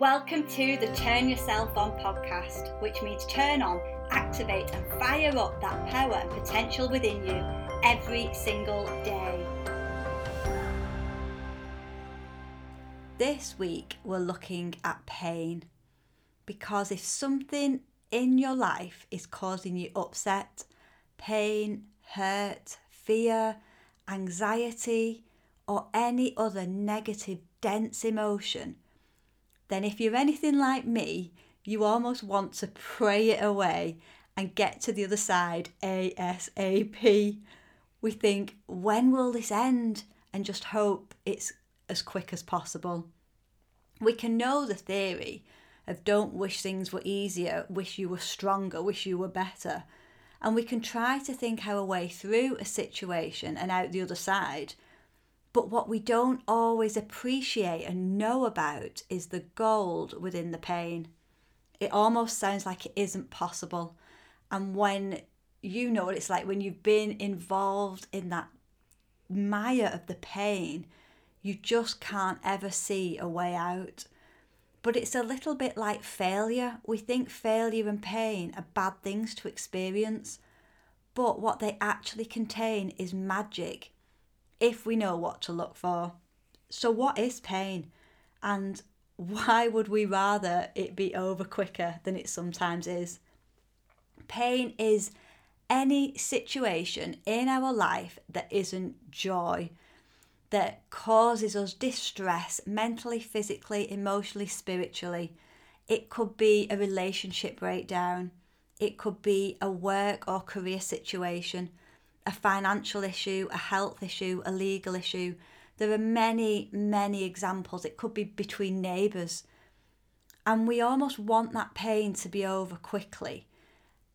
Welcome to the Turn Yourself On podcast, which means turn on, activate, and fire up that power and potential within you every single day. This week, we're looking at pain because if something in your life is causing you upset, pain, hurt, fear, anxiety, or any other negative, dense emotion, then if you're anything like me, you almost want to pray it away and get to the other side ASAP. We think, when will this end? And just hope it's as quick as possible. We can know the theory of don't wish things were easier, wish you were stronger, wish you were better. And we can try to think our way through a situation and out the other side but what we don't always appreciate and know about is the gold within the pain. It almost sounds like it isn't possible. And when you know what it's like when you've been involved in that mire of the pain, you just can't ever see a way out. But it's a little bit like failure. We think failure and pain are bad things to experience, but what they actually contain is magic if we know what to look for. So, what is pain? And why would we rather it be over quicker than it sometimes is? Pain is any situation in our life that isn't joy, that causes us distress mentally, physically, emotionally, spiritually. It could be a relationship breakdown, it could be a work or career situation, a financial issue, a health issue, a legal issue. There are many, many examples. It could be between neighbours. And we almost want that pain to be over quickly.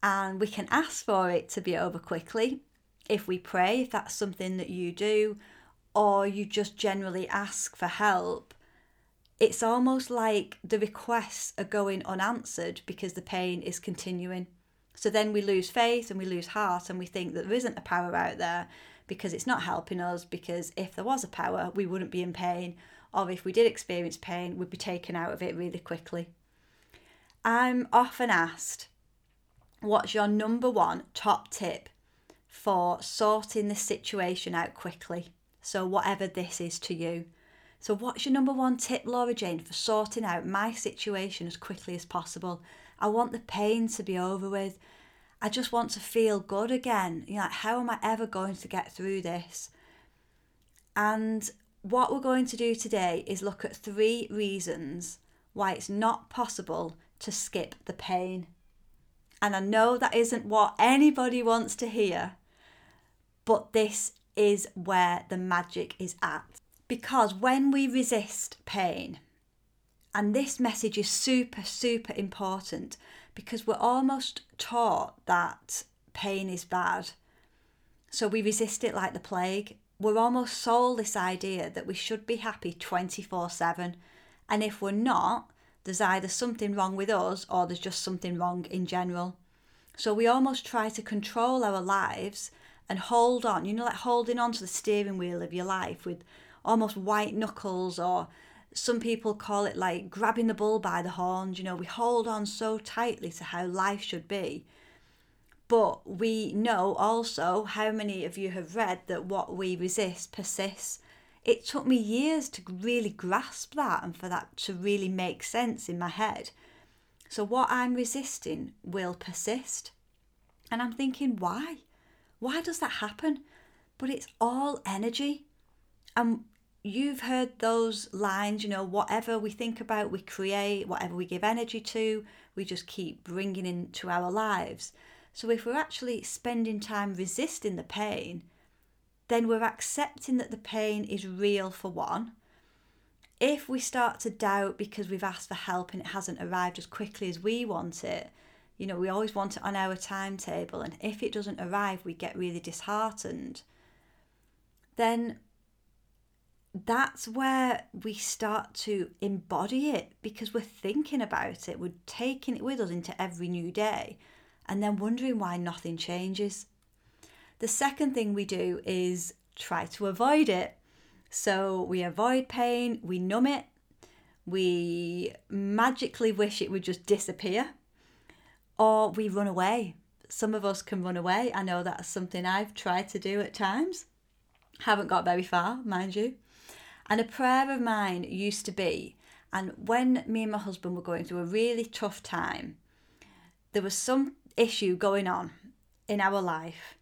And we can ask for it to be over quickly if we pray, if that's something that you do, or you just generally ask for help. It's almost like the requests are going unanswered because the pain is continuing. So then we lose faith and we lose heart and we think that there isn't a power out there because it's not helping us. Because if there was a power, we wouldn't be in pain, or if we did experience pain, we'd be taken out of it really quickly. I'm often asked, What's your number one top tip for sorting the situation out quickly? So, whatever this is to you. So, what's your number one tip, Laura Jane, for sorting out my situation as quickly as possible? I want the pain to be over with. I just want to feel good again. You know, like, how am I ever going to get through this? And what we're going to do today is look at three reasons why it's not possible to skip the pain. And I know that isn't what anybody wants to hear, but this is where the magic is at. Because when we resist pain, and this message is super, super important because we're almost taught that pain is bad. So we resist it like the plague. We're almost sold this idea that we should be happy 24 7. And if we're not, there's either something wrong with us or there's just something wrong in general. So we almost try to control our lives and hold on, you know, like holding on to the steering wheel of your life with almost white knuckles or some people call it like grabbing the bull by the horns. You know, we hold on so tightly to how life should be. But we know also how many of you have read that what we resist persists. It took me years to really grasp that and for that to really make sense in my head. So, what I'm resisting will persist. And I'm thinking, why? Why does that happen? But it's all energy. And you've heard those lines, you know, whatever we think about, we create, whatever we give energy to, we just keep bringing into our lives. So if we're actually spending time resisting the pain, then we're accepting that the pain is real for one. If we start to doubt because we've asked for help and it hasn't arrived as quickly as we want it, you know, we always want it on our timetable, and if it doesn't arrive, we get really disheartened. Then that's where we start to embody it because we're thinking about it, we're taking it with us into every new day, and then wondering why nothing changes. The second thing we do is try to avoid it. So we avoid pain, we numb it, we magically wish it would just disappear, or we run away. Some of us can run away. I know that's something I've tried to do at times. Haven't got very far, mind you. And a prayer of mine used to be, and when me and my husband were going through a really tough time, there was some issue going on in our life,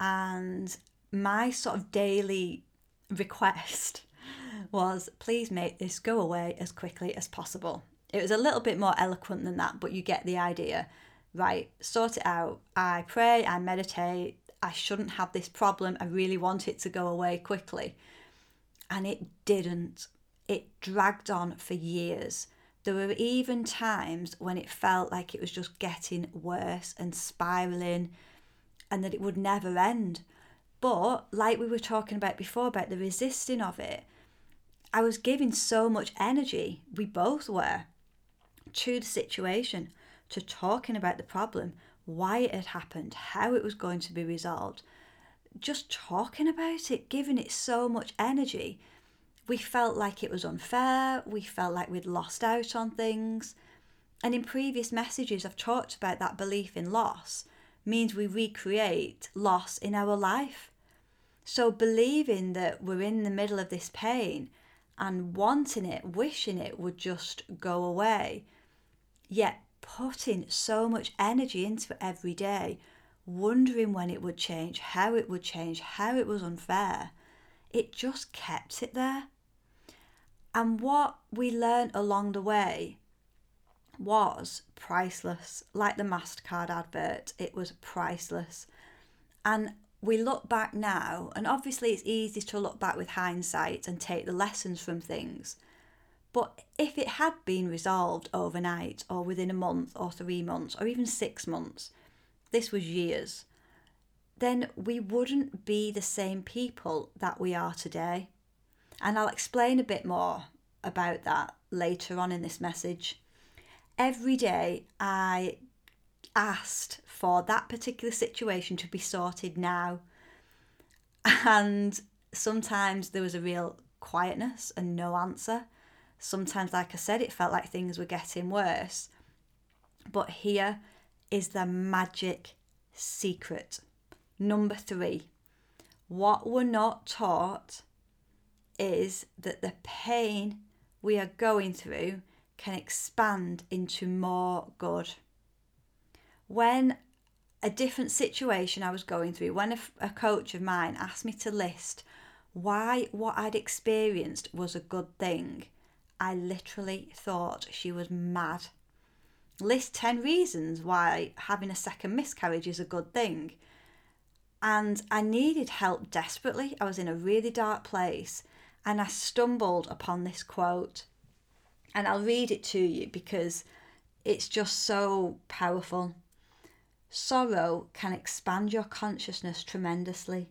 and my sort of daily request was please make this go away as quickly as possible. It was a little bit more eloquent than that, but you get the idea. Right, sort it out. I pray, I meditate. I shouldn't have this problem. I really want it to go away quickly. And it didn't. It dragged on for years. There were even times when it felt like it was just getting worse and spiraling and that it would never end. But, like we were talking about before, about the resisting of it, I was giving so much energy, we both were, to the situation, to talking about the problem, why it had happened, how it was going to be resolved. Just talking about it, giving it so much energy. We felt like it was unfair, we felt like we'd lost out on things. And in previous messages, I've talked about that belief in loss means we recreate loss in our life. So believing that we're in the middle of this pain and wanting it, wishing it would just go away, yet putting so much energy into it every day, wondering when it would change, how it would change, how it was unfair, it just kept it there. And what we learned along the way was priceless. Like the MasterCard advert, it was priceless. And we look back now, and obviously it's easy to look back with hindsight and take the lessons from things. But if it had been resolved overnight, or within a month, or three months, or even six months, this was years, then we wouldn't be the same people that we are today. And I'll explain a bit more about that later on in this message. Every day I asked for that particular situation to be sorted now. And sometimes there was a real quietness and no answer. Sometimes, like I said, it felt like things were getting worse. But here is the magic secret. Number three, what we're not taught is that the pain we are going through can expand into more good when a different situation I was going through, when a, a coach of mine asked me to list why what I'd experienced was a good thing, I literally thought she was mad. List 10 reasons why having a second miscarriage is a good thing. And I needed help desperately. I was in a really dark place and I stumbled upon this quote. And I'll read it to you because it's just so powerful. Sorrow can expand your consciousness tremendously.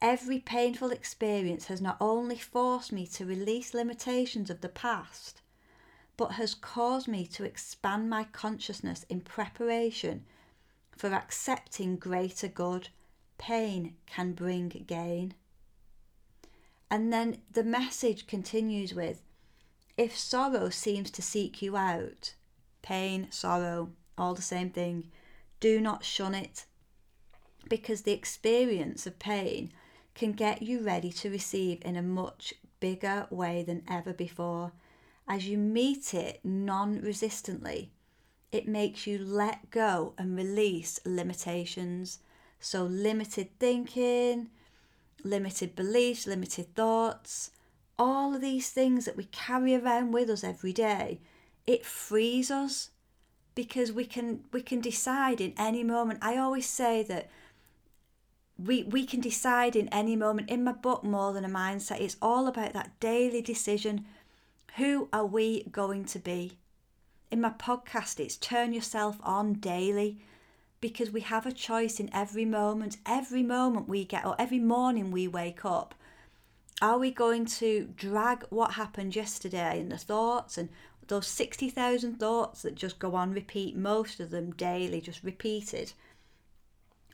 Every painful experience has not only forced me to release limitations of the past, but has caused me to expand my consciousness in preparation for accepting greater good. Pain can bring gain. And then the message continues with if sorrow seems to seek you out, pain, sorrow, all the same thing do not shun it because the experience of pain can get you ready to receive in a much bigger way than ever before. As you meet it non resistantly, it makes you let go and release limitations. So, limited thinking, limited beliefs, limited thoughts, all of these things that we carry around with us every day, it frees us because we can we can decide in any moment. I always say that we we can decide in any moment. In my book, More Than a Mindset, it's all about that daily decision. Who are we going to be? In my podcast, it's turn yourself on daily because we have a choice in every moment. Every moment we get, or every morning we wake up, are we going to drag what happened yesterday and the thoughts and those 60,000 thoughts that just go on repeat, most of them daily, just repeated.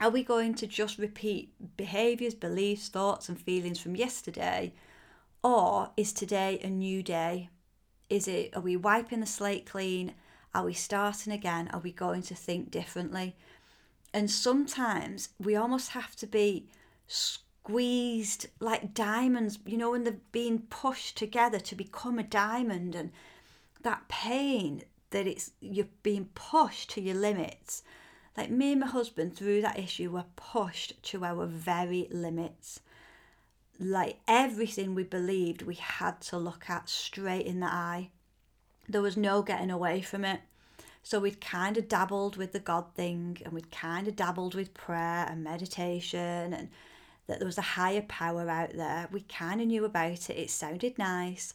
Are we going to just repeat behaviours, beliefs, thoughts, and feelings from yesterday? Or is today a new day? Is it, are we wiping the slate clean? Are we starting again? Are we going to think differently? And sometimes we almost have to be squeezed like diamonds, you know, when they're being pushed together to become a diamond and that pain that it's you're being pushed to your limits. Like me and my husband through that issue were pushed to our very limits. Like everything we believed we had to look at straight in the eye. There was no getting away from it. So we'd kind of dabbled with the God thing and we'd kind of dabbled with prayer and meditation and that there was a higher power out there. We kind of knew about it, it sounded nice,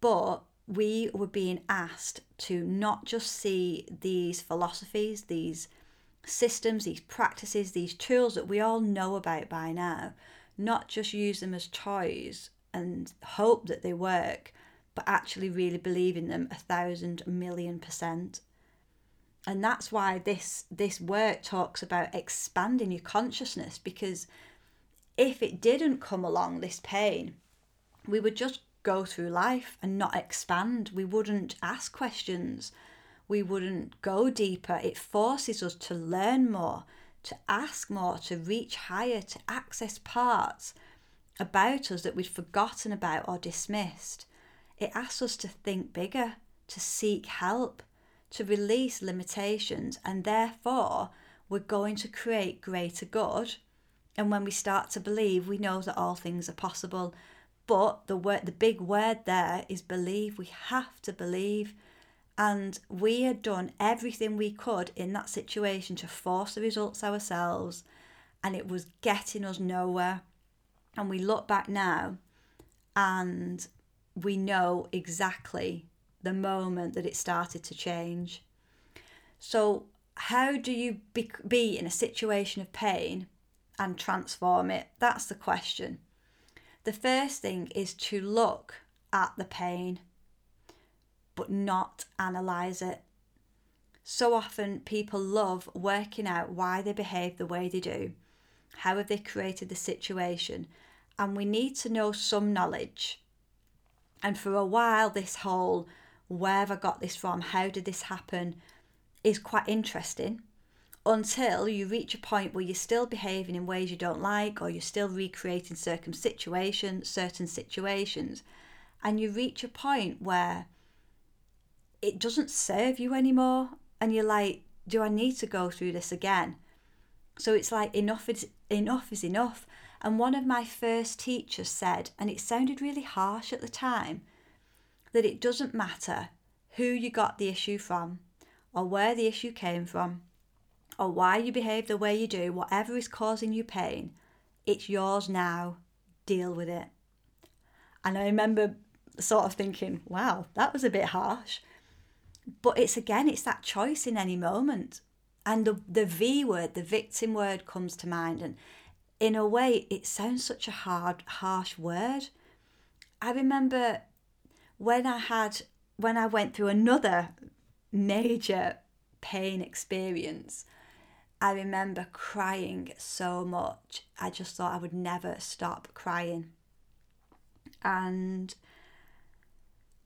but we were being asked to not just see these philosophies, these systems, these practices, these tools that we all know about by now, not just use them as toys and hope that they work, but actually really believe in them a thousand million percent. And that's why this this work talks about expanding your consciousness because if it didn't come along this pain, we would just go through life and not expand. We wouldn't ask questions. We wouldn't go deeper. It forces us to learn more, to ask more, to reach higher, to access parts about us that we'd forgotten about or dismissed. It asks us to think bigger, to seek help, to release limitations, and therefore we're going to create greater good. And when we start to believe, we know that all things are possible but the word, the big word there is believe. We have to believe. And we had done everything we could in that situation to force the results ourselves, and it was getting us nowhere. And we look back now and we know exactly the moment that it started to change. So, how do you be, be in a situation of pain and transform it? That's the question. The first thing is to look at the pain, but not analyze it. So often people love working out why they behave the way they do, how have they created the situation, and we need to know some knowledge. And for a while, this whole where have I got this from, how did this happen, is quite interesting until you reach a point where you're still behaving in ways you don't like or you're still recreating certain situations certain situations and you reach a point where it doesn't serve you anymore and you're like do i need to go through this again so it's like enough is enough is enough and one of my first teachers said and it sounded really harsh at the time that it doesn't matter who you got the issue from or where the issue came from or why you behave the way you do, whatever is causing you pain, it's yours now. Deal with it. And I remember sort of thinking, wow, that was a bit harsh. But it's again, it's that choice in any moment. And the, the V word, the victim word comes to mind. And in a way, it sounds such a hard, harsh word. I remember when I had, when I went through another major pain experience, I remember crying so much. I just thought I would never stop crying. And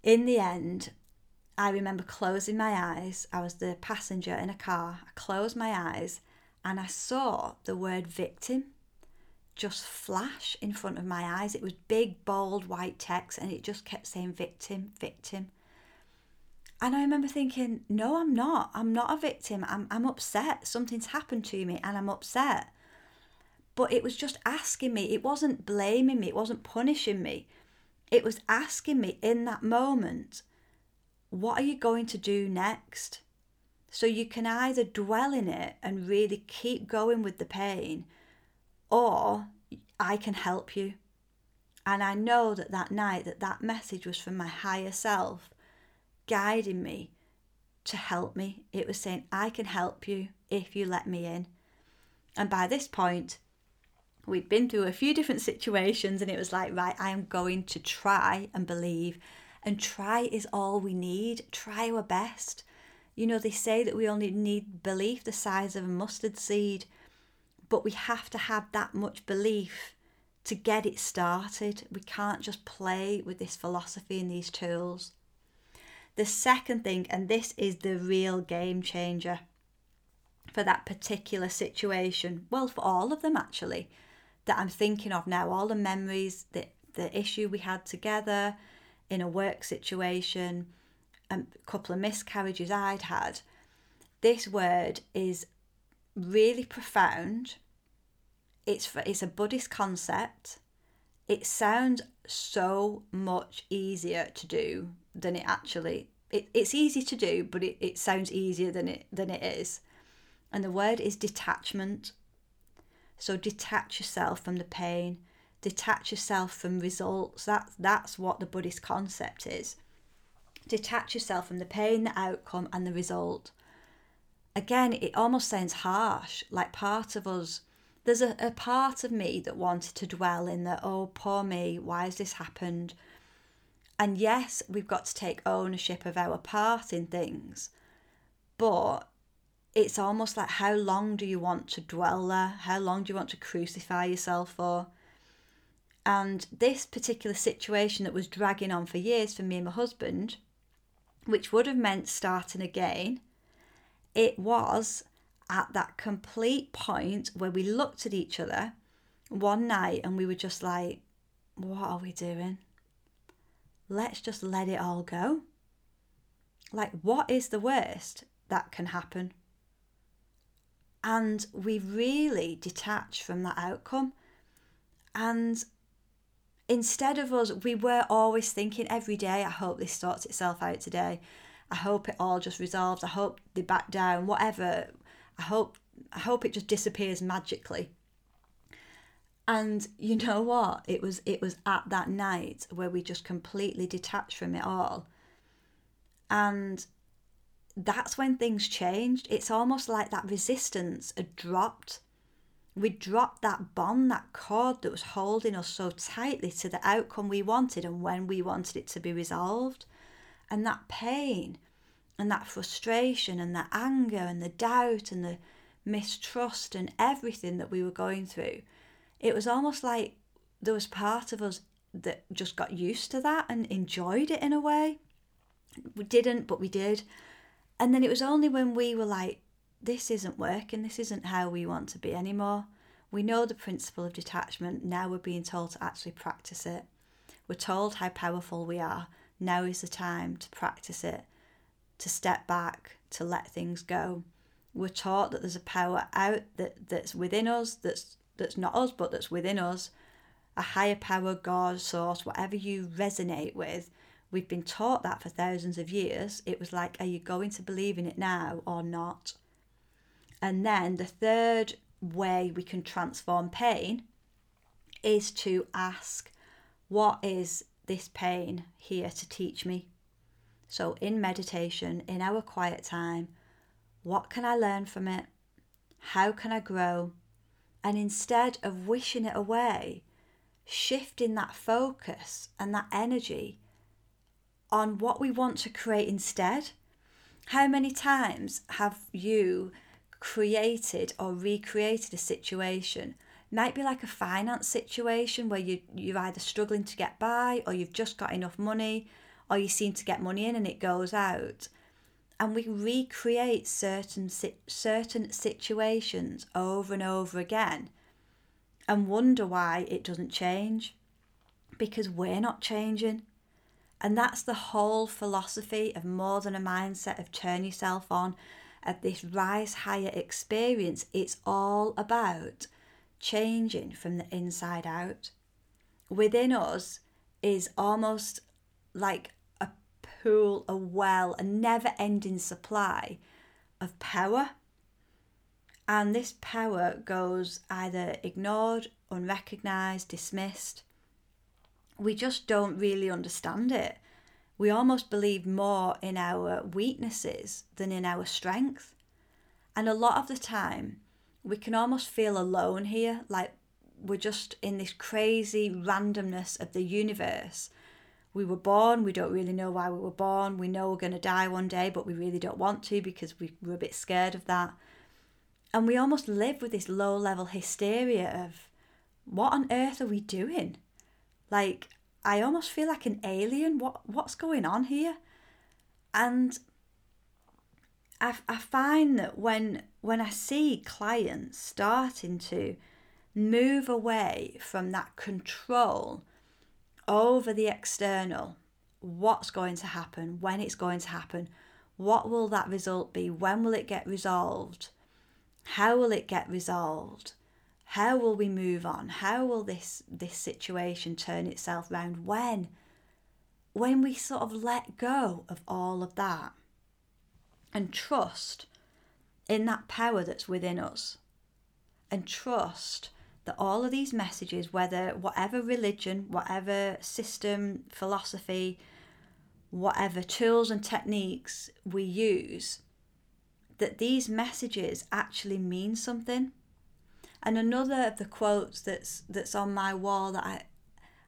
in the end, I remember closing my eyes. I was the passenger in a car. I closed my eyes and I saw the word victim just flash in front of my eyes. It was big, bold, white text and it just kept saying victim, victim. And I remember thinking, no, I'm not. I'm not a victim. I'm, I'm upset. Something's happened to me and I'm upset. But it was just asking me. It wasn't blaming me. It wasn't punishing me. It was asking me in that moment, what are you going to do next? So you can either dwell in it and really keep going with the pain, or I can help you. And I know that that night that that message was from my higher self guiding me to help me. It was saying, I can help you if you let me in. And by this point, we'd been through a few different situations, and it was like, right, I am going to try and believe. And try is all we need. Try our best. You know, they say that we only need belief the size of a mustard seed, but we have to have that much belief to get it started. We can't just play with this philosophy and these tools. The second thing, and this is the real game changer for that particular situation, well, for all of them actually, that I'm thinking of now, all the memories, the, the issue we had together in a work situation, a couple of miscarriages I'd had. This word is really profound. It's, it's a Buddhist concept. It sounds so much easier to do than it actually it, it's easy to do but it, it sounds easier than it than it is and the word is detachment so detach yourself from the pain detach yourself from results. That that's what the buddhist concept is. Detach yourself from the pain the outcome and the result. Again it almost sounds harsh like part of us there's a, a part of me that wanted to dwell in the oh poor me why has this happened? And yes we've got to take ownership of our part in things but it's almost like how long do you want to dwell there? How long do you want to crucify yourself for and this particular situation that was dragging on for years for me and my husband which would have meant starting again it was at that complete point where we looked at each other one night and we were just like, what are we doing? Let's just let it all go. Like, what is the worst that can happen? And we really detach from that outcome. And instead of us, we were always thinking every day, I hope this sorts itself out today. I hope it all just resolves. I hope they back down, whatever I hope I hope it just disappears magically. And you know what? It was it was at that night where we just completely detached from it all. And that's when things changed. It's almost like that resistance had dropped. We dropped that bond, that cord that was holding us so tightly to the outcome we wanted and when we wanted it to be resolved. And that pain and that frustration and the anger and the doubt and the mistrust and everything that we were going through, it was almost like there was part of us that just got used to that and enjoyed it in a way. We didn't, but we did. And then it was only when we were like, this isn't working, this isn't how we want to be anymore. We know the principle of detachment, now we're being told to actually practice it. We're told how powerful we are, now is the time to practice it to step back, to let things go. We're taught that there's a power out that, that's within us, that's that's not us, but that's within us, a higher power, God, source, whatever you resonate with. We've been taught that for thousands of years. It was like, are you going to believe in it now or not? And then the third way we can transform pain is to ask, what is this pain here to teach me? So, in meditation, in our quiet time, what can I learn from it? How can I grow? And instead of wishing it away, shifting that focus and that energy on what we want to create instead. How many times have you created or recreated a situation? Might be like a finance situation where you, you're either struggling to get by or you've just got enough money or you seem to get money in and it goes out. And we recreate certain certain situations over and over again and wonder why it doesn't change because we're not changing. And that's the whole philosophy of more than a mindset of turn yourself on, of this rise higher experience. It's all about changing from the inside out. Within us is almost like a pool, a well, a never ending supply of power. And this power goes either ignored, unrecognized, dismissed. We just don't really understand it. We almost believe more in our weaknesses than in our strength. And a lot of the time, we can almost feel alone here, like we're just in this crazy randomness of the universe we were born, we don't really know why we were born. We know we're going to die one day, but we really don't want to because we, we're a bit scared of that. And we almost live with this low level hysteria of what on earth are we doing? Like, I almost feel like an alien. What what's going on here? And I, I find that when when I see clients starting to move away from that control over the external, what's going to happen, when it's going to happen, what will that result be, when will it get resolved, how will it get resolved, how will we move on, how will this this situation turn itself round when when we sort of let go of all of that and trust in that power that's within us and trust that all of these messages, whether whatever religion, whatever system, philosophy, whatever tools and techniques we use, that these messages actually mean something. And another of the quotes that's that's on my wall that I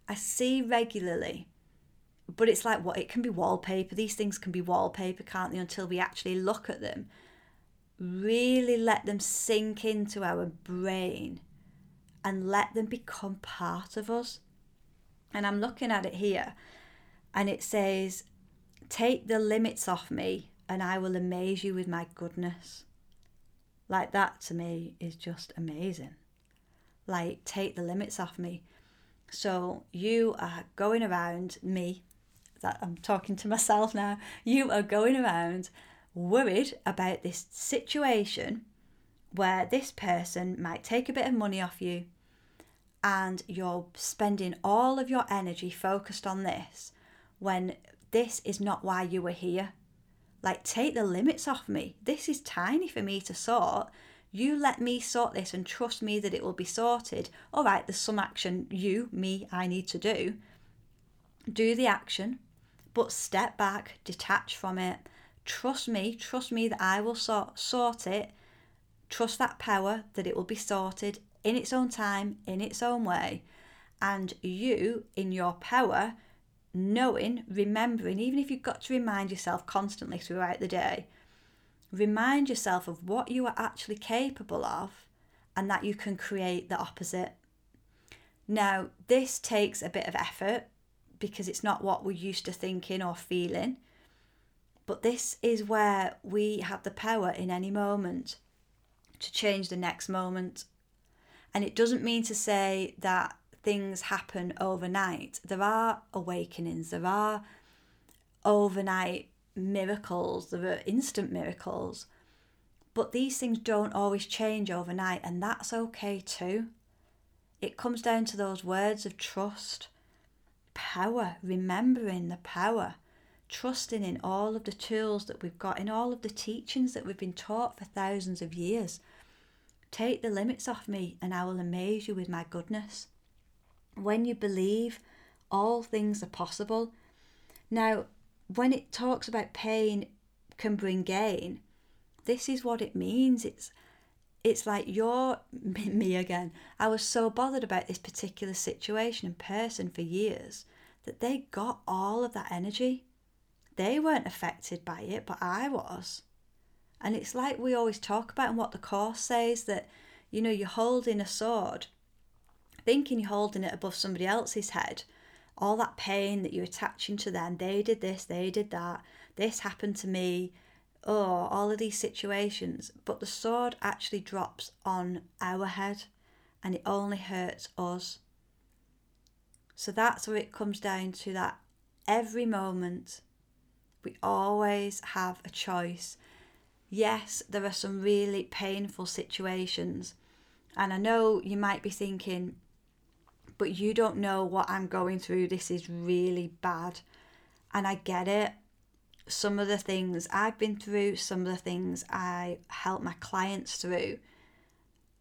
I see regularly but it's like what it can be wallpaper. These things can be wallpaper can't they until we actually look at them. Really let them sink into our brain and let them become part of us. And i'm looking at it here and it says take the limits off me and i will amaze you with my goodness like that to me is just amazing like take the limits off me so you are going around me that I'm talking to myself now, you are going around worried about this situation where this person might take a bit of money off you and you're spending all of your energy focused on this when this is not why you were here. Like, take the limits off me. This is tiny for me to sort. You let me sort this and trust me that it will be sorted. All right, there's some action you, me, I need to do. Do the action, but step back, detach from it. Trust me, trust me that I will sort, sort it. Trust that power that it will be sorted in its own time, in its own way. And you, in your power, knowing, remembering, even if you've got to remind yourself constantly throughout the day, remind yourself of what you are actually capable of and that you can create the opposite. Now, this takes a bit of effort because it's not what we're used to thinking or feeling. But this is where we have the power in any moment to change the next moment. And it doesn't mean to say that things happen overnight. There are awakenings, there are overnight miracles, there are instant miracles. But these things don't always change overnight, and that's okay too. It comes down to those words of trust power, remembering the power, trusting in all of the tools that we've got, in all of the teachings that we've been taught for thousands of years. Take the limits off me, and I will amaze you with my goodness. When you believe, all things are possible. Now, when it talks about pain can bring gain, this is what it means. It's it's like you're me again. I was so bothered about this particular situation and person for years that they got all of that energy. They weren't affected by it, but I was. And it's like we always talk about and what the Course says that, you know, you're holding a sword, thinking you're holding it above somebody else's head. All that pain that you're attaching to them, they did this, they did that, this happened to me, oh, all of these situations, but the sword actually drops on our head and it only hurts us. So that's where it comes down to that every moment we always have a choice. Yes, there are some really painful situations, and I know you might be thinking, but you don't know what I'm going through. This is really bad. And I get it some of the things I've been through, some of the things I help my clients through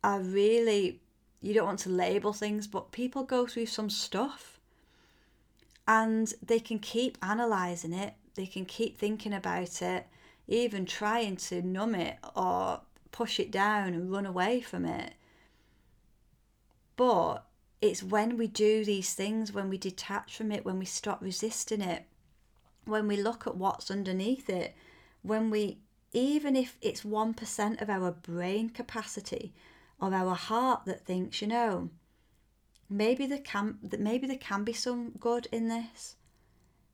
are really, you don't want to label things, but people go through some stuff and they can keep analysing it, they can keep thinking about it, even trying to numb it or push it down and run away from it. But it's when we do these things, when we detach from it, when we stop resisting it, when we look at what's underneath it, when we, even if it's 1% of our brain capacity or our heart that thinks, you know, maybe there can maybe there can be some good in this.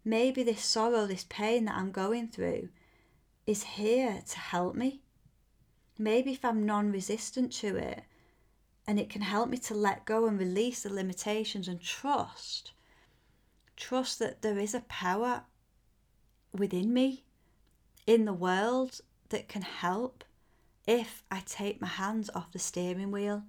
Maybe this sorrow, this pain that I'm going through is here to help me. Maybe if I'm non resistant to it, and it can help me to let go and release the limitations and trust. Trust that there is a power within me, in the world, that can help if I take my hands off the steering wheel.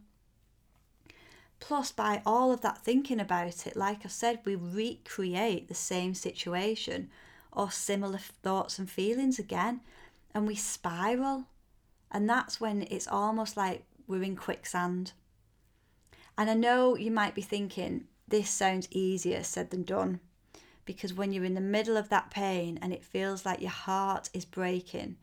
Plus, by all of that thinking about it, like I said, we recreate the same situation or similar thoughts and feelings again, and we spiral. And that's when it's almost like we're in quicksand. And I know you might be thinking, this sounds easier said than done. Because when you're in the middle of that pain and it feels like your heart is breaking,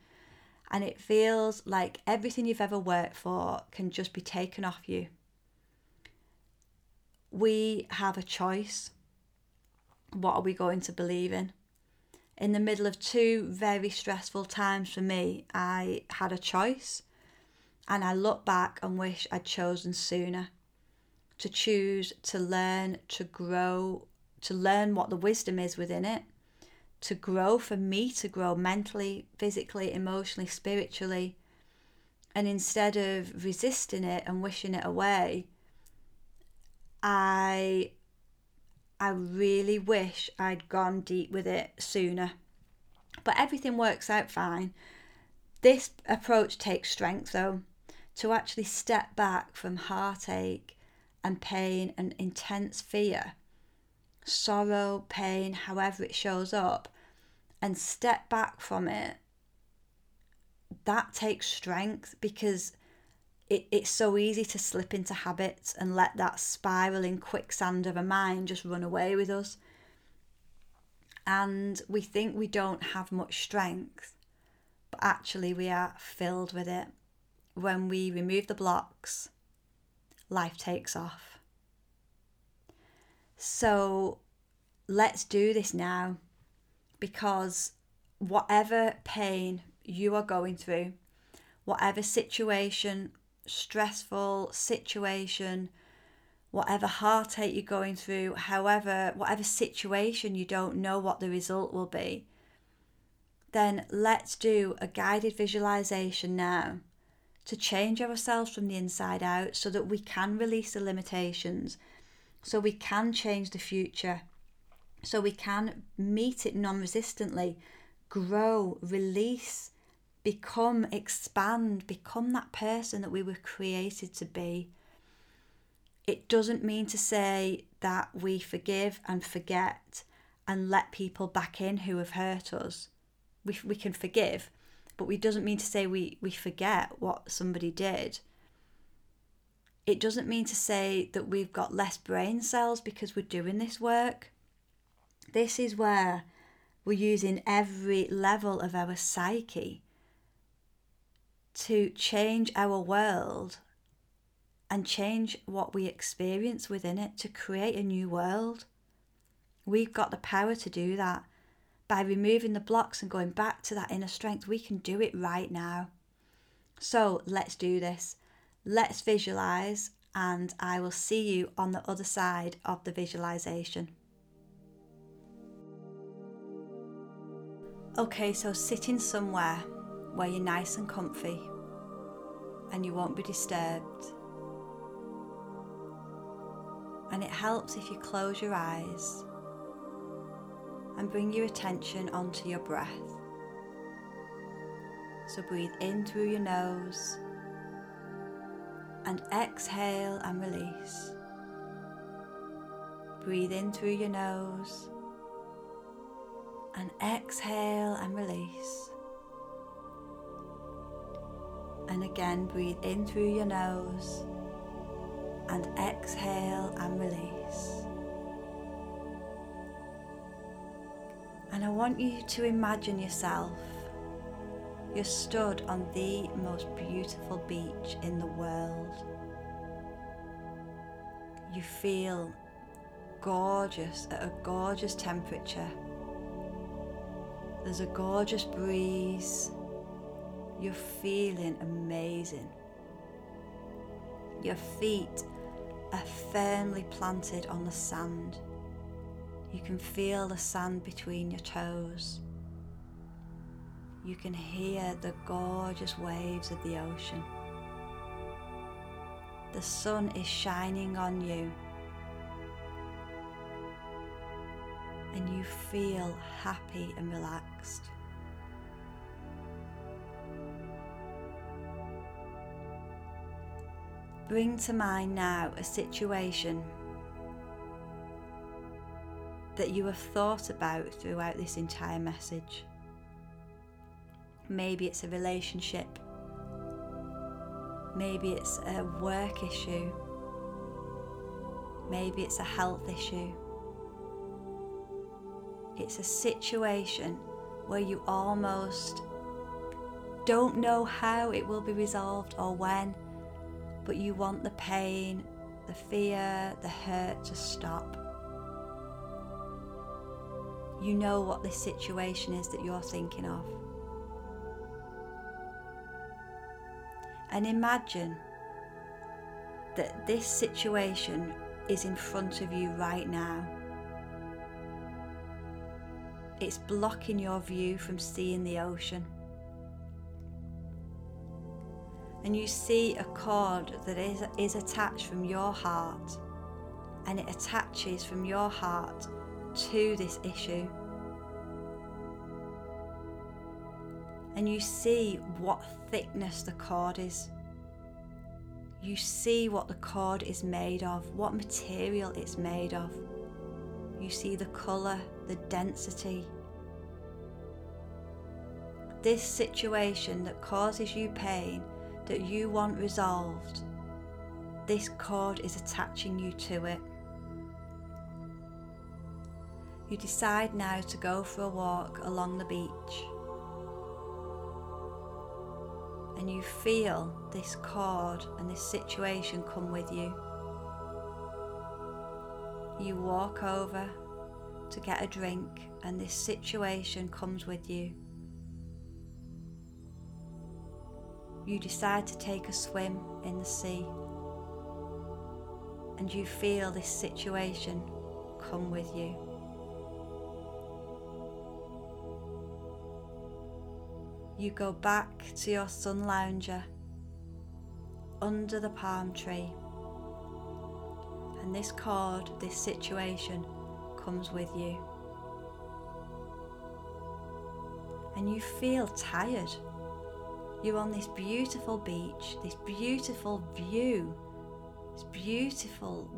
and it feels like everything you've ever worked for can just be taken off you, we have a choice. What are we going to believe in? In the middle of two very stressful times for me, I had a choice and I look back and wish I'd chosen sooner to choose to learn, to grow, to learn what the wisdom is within it, to grow for me to grow mentally, physically, emotionally, spiritually. And instead of resisting it and wishing it away, I I really wish I'd gone deep with it sooner. But everything works out fine. This approach takes strength though, to actually step back from heartache and pain and intense fear, sorrow, pain, however it shows up, and step back from it, that takes strength because it, it's so easy to slip into habits and let that spiraling quicksand of a mind just run away with us. And we think we don't have much strength, but actually, we are filled with it. When we remove the blocks, life takes off. So let's do this now because whatever pain you are going through, whatever situation, stressful situation, whatever heartache you're going through, however, whatever situation you don't know what the result will be, then let's do a guided visualization now to change ourselves from the inside out so that we can release the limitations, so we can change the future, so we can meet it non resistantly, grow, release, become, expand, become that person that we were created to be. It doesn't mean to say that we forgive and forget and let people back in who have hurt us. We, we can forgive, but we doesn't mean to say we, we forget what somebody did. It doesn't mean to say that we've got less brain cells because we're doing this work. This is where we're using every level of our psyche to change our world and change what we experience within it to create a new world. We've got the power to do that by removing the blocks and going back to that inner strength, we can do it right now. So let's do this. Let's visualize, and I will see you on the other side of the visualization. Okay, so sitting somewhere where you're nice and comfy and you won't be disturbed. And it helps if you close your eyes and bring your attention onto your breath. So breathe in through your nose and exhale and release. Breathe in through your nose and exhale and release. And again, breathe in through your nose and exhale and release. And I want you to imagine yourself. You're stood on the most beautiful beach in the world. You feel gorgeous at a gorgeous temperature. There's a gorgeous breeze. You're feeling amazing. Your feet are firmly planted on the sand. You can feel the sand between your toes. You can hear the gorgeous waves of the ocean. The sun is shining on you, and you feel happy and relaxed. Bring to mind now a situation that you have thought about throughout this entire message. Maybe it's a relationship, maybe it's a work issue, maybe it's a health issue. It's a situation where you almost don't know how it will be resolved or when, but you want the pain, the fear, the hurt to stop. You know what this situation is that you're thinking of. And imagine that this situation is in front of you right now. It's blocking your view from seeing the ocean. And you see a cord that is, is attached from your heart, and it attaches from your heart to this issue. And you see what thickness the cord is. You see what the cord is made of, what material it's made of. You see the colour, the density. This situation that causes you pain, that you want resolved, this cord is attaching you to it. You decide now to go for a walk along the beach. And you feel this cord and this situation come with you. You walk over to get a drink, and this situation comes with you. You decide to take a swim in the sea, and you feel this situation come with you. You go back to your sun lounger under the palm tree. And this cord, this situation comes with you. And you feel tired. You're on this beautiful beach, this beautiful view, this beautiful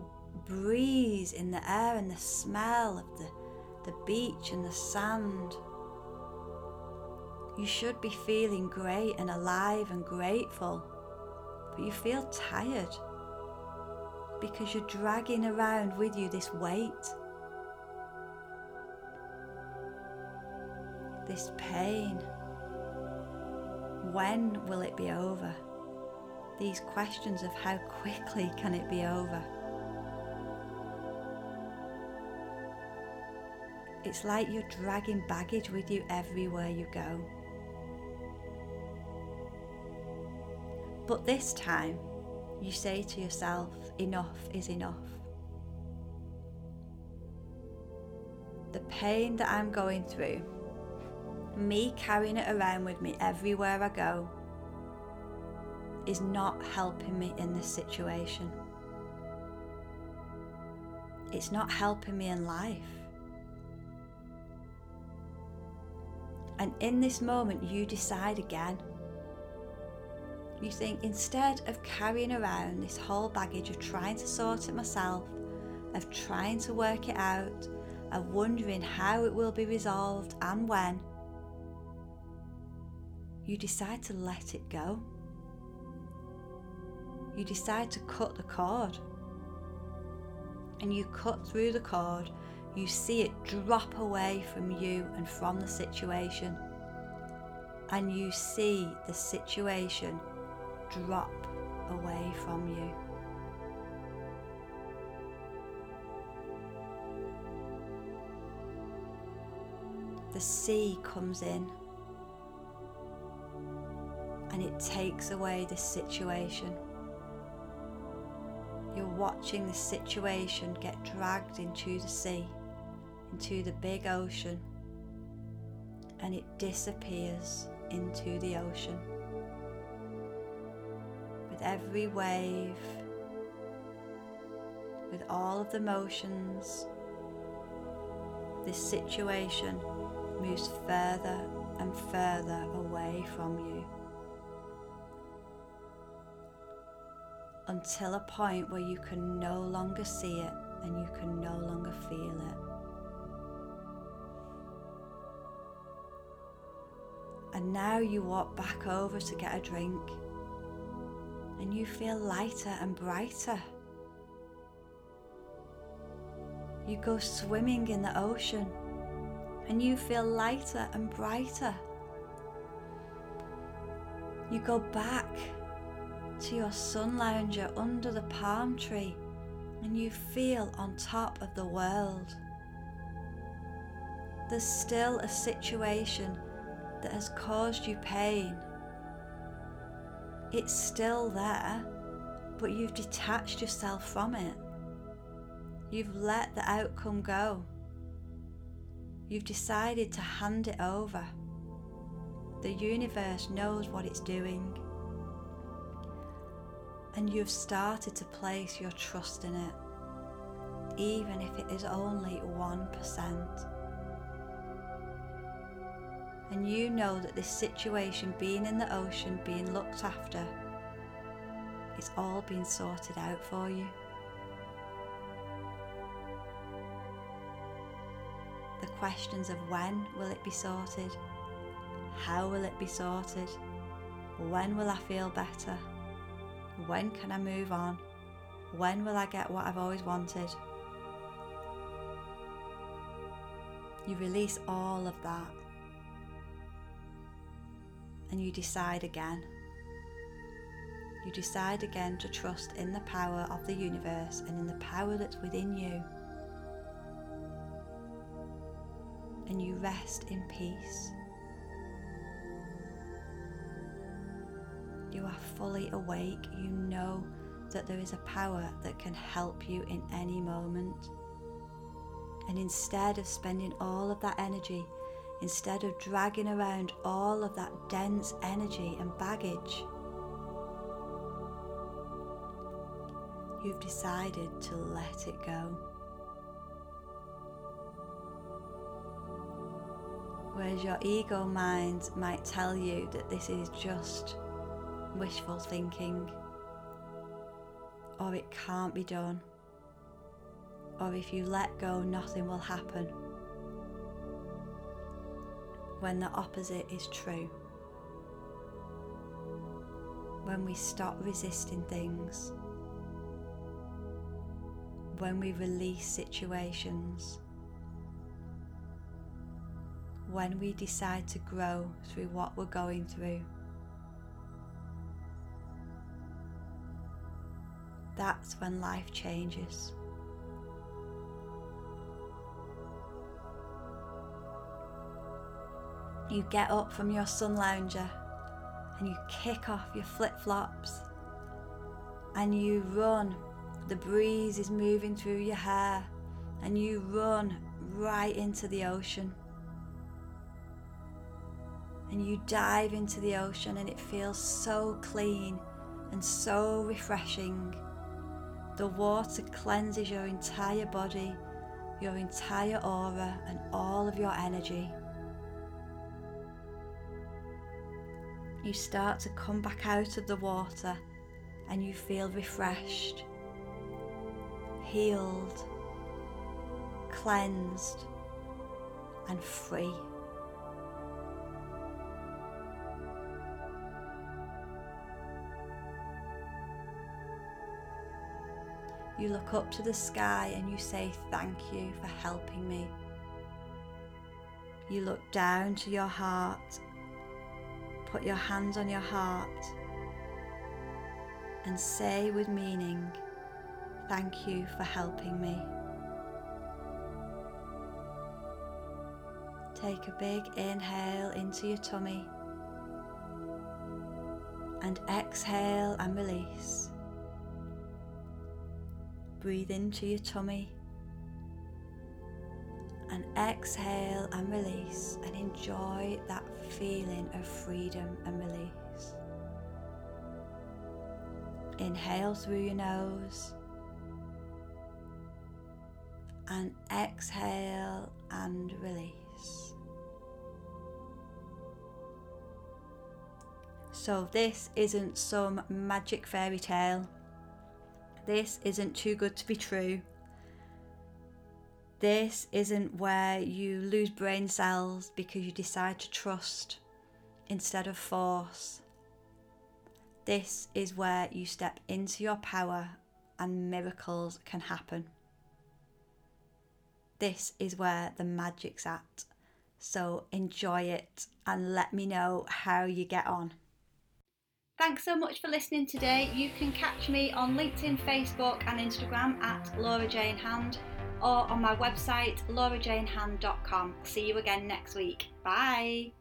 breeze in the air and the smell of the, the beach and the sand. You should be feeling great and alive and grateful, but you feel tired because you're dragging around with you this weight, this pain. When will it be over? These questions of how quickly can it be over? It's like you're dragging baggage with you everywhere you go. But this time, you say to yourself, enough is enough. The pain that I'm going through, me carrying it around with me everywhere I go, is not helping me in this situation. It's not helping me in life. And in this moment, you decide again you think instead of carrying around this whole baggage of trying to sort it myself, of trying to work it out, of wondering how it will be resolved and when, you decide to let it go. You decide to cut the cord. And you cut through the cord, you see it drop away from you and from the situation. And you see the situation drop away from you. The sea comes in and it takes away this situation. You're watching the situation get dragged into the sea, into the big ocean and it disappears into the ocean. Every wave, with all of the motions, this situation moves further and further away from you. Until a point where you can no longer see it and you can no longer feel it. And now you walk back over to get a drink and you feel lighter and brighter. You go swimming in the ocean and you feel lighter and brighter. You go back to your sun lounger under the palm tree and you feel on top of the world. There's still a situation that has caused you pain. It's still there, but you've detached yourself from it. You've let the outcome go. You've decided to hand it over. The universe knows what it's doing. And you've started to place your trust in it, even if it is only 1%. And you know that this situation, being in the ocean, being looked after, it's all been sorted out for you. the questions of when will it be sorted, how will it be sorted, when will I feel better, when can I move on, when will I get what I've always wanted. You release all of that and you decide again. You decide again to trust in the power of the universe and in the power that's within you. and you rest in peace. You are fully awake. You know that there is a power that can help you in any moment. And instead of spending all of that energy, instead of dragging around all of that dense energy and baggage, you've decided to let it go. Whereas your ego mind might tell you that this is just wishful thinking, or it can't be done, or if you let go, nothing will happen. When the opposite is true. When we stop resisting things, when we release situations when we decide to grow through what we're going through. That's when life changes. You get up from your sun lounger and you kick off your flip flops and you run. The breeze is moving through your hair and you run right into the ocean and you dive into the ocean and it feels so clean and so refreshing. The water cleanses your entire body, your entire aura, and all of your energy. You start to come back out of the water and you feel refreshed, healed, cleansed, and free. You look up to the sky and you say, Thank you for helping me. You look down to your heart, put your hands on your heart, and say with meaning, Thank you for helping me. Take a big inhale into your tummy and exhale and release. Breathe into your tummy And exhale and release and enjoy that feeling of freedom and release. Inhale through your nose and exhale and release. So, this isn't some magic fairy tale. This isn't too good to be true. This isn't where you lose brain cells because you decide to trust instead of force. This is where you step into your power and miracles can happen. This is where the magic's at. So enjoy it and let me know how you get on. Thanks so much for listening today. You can catch me on LinkedIn, Facebook, and Instagram at Laura Jane Hand or on my website laurajanehand.com. See you again next week. Bye.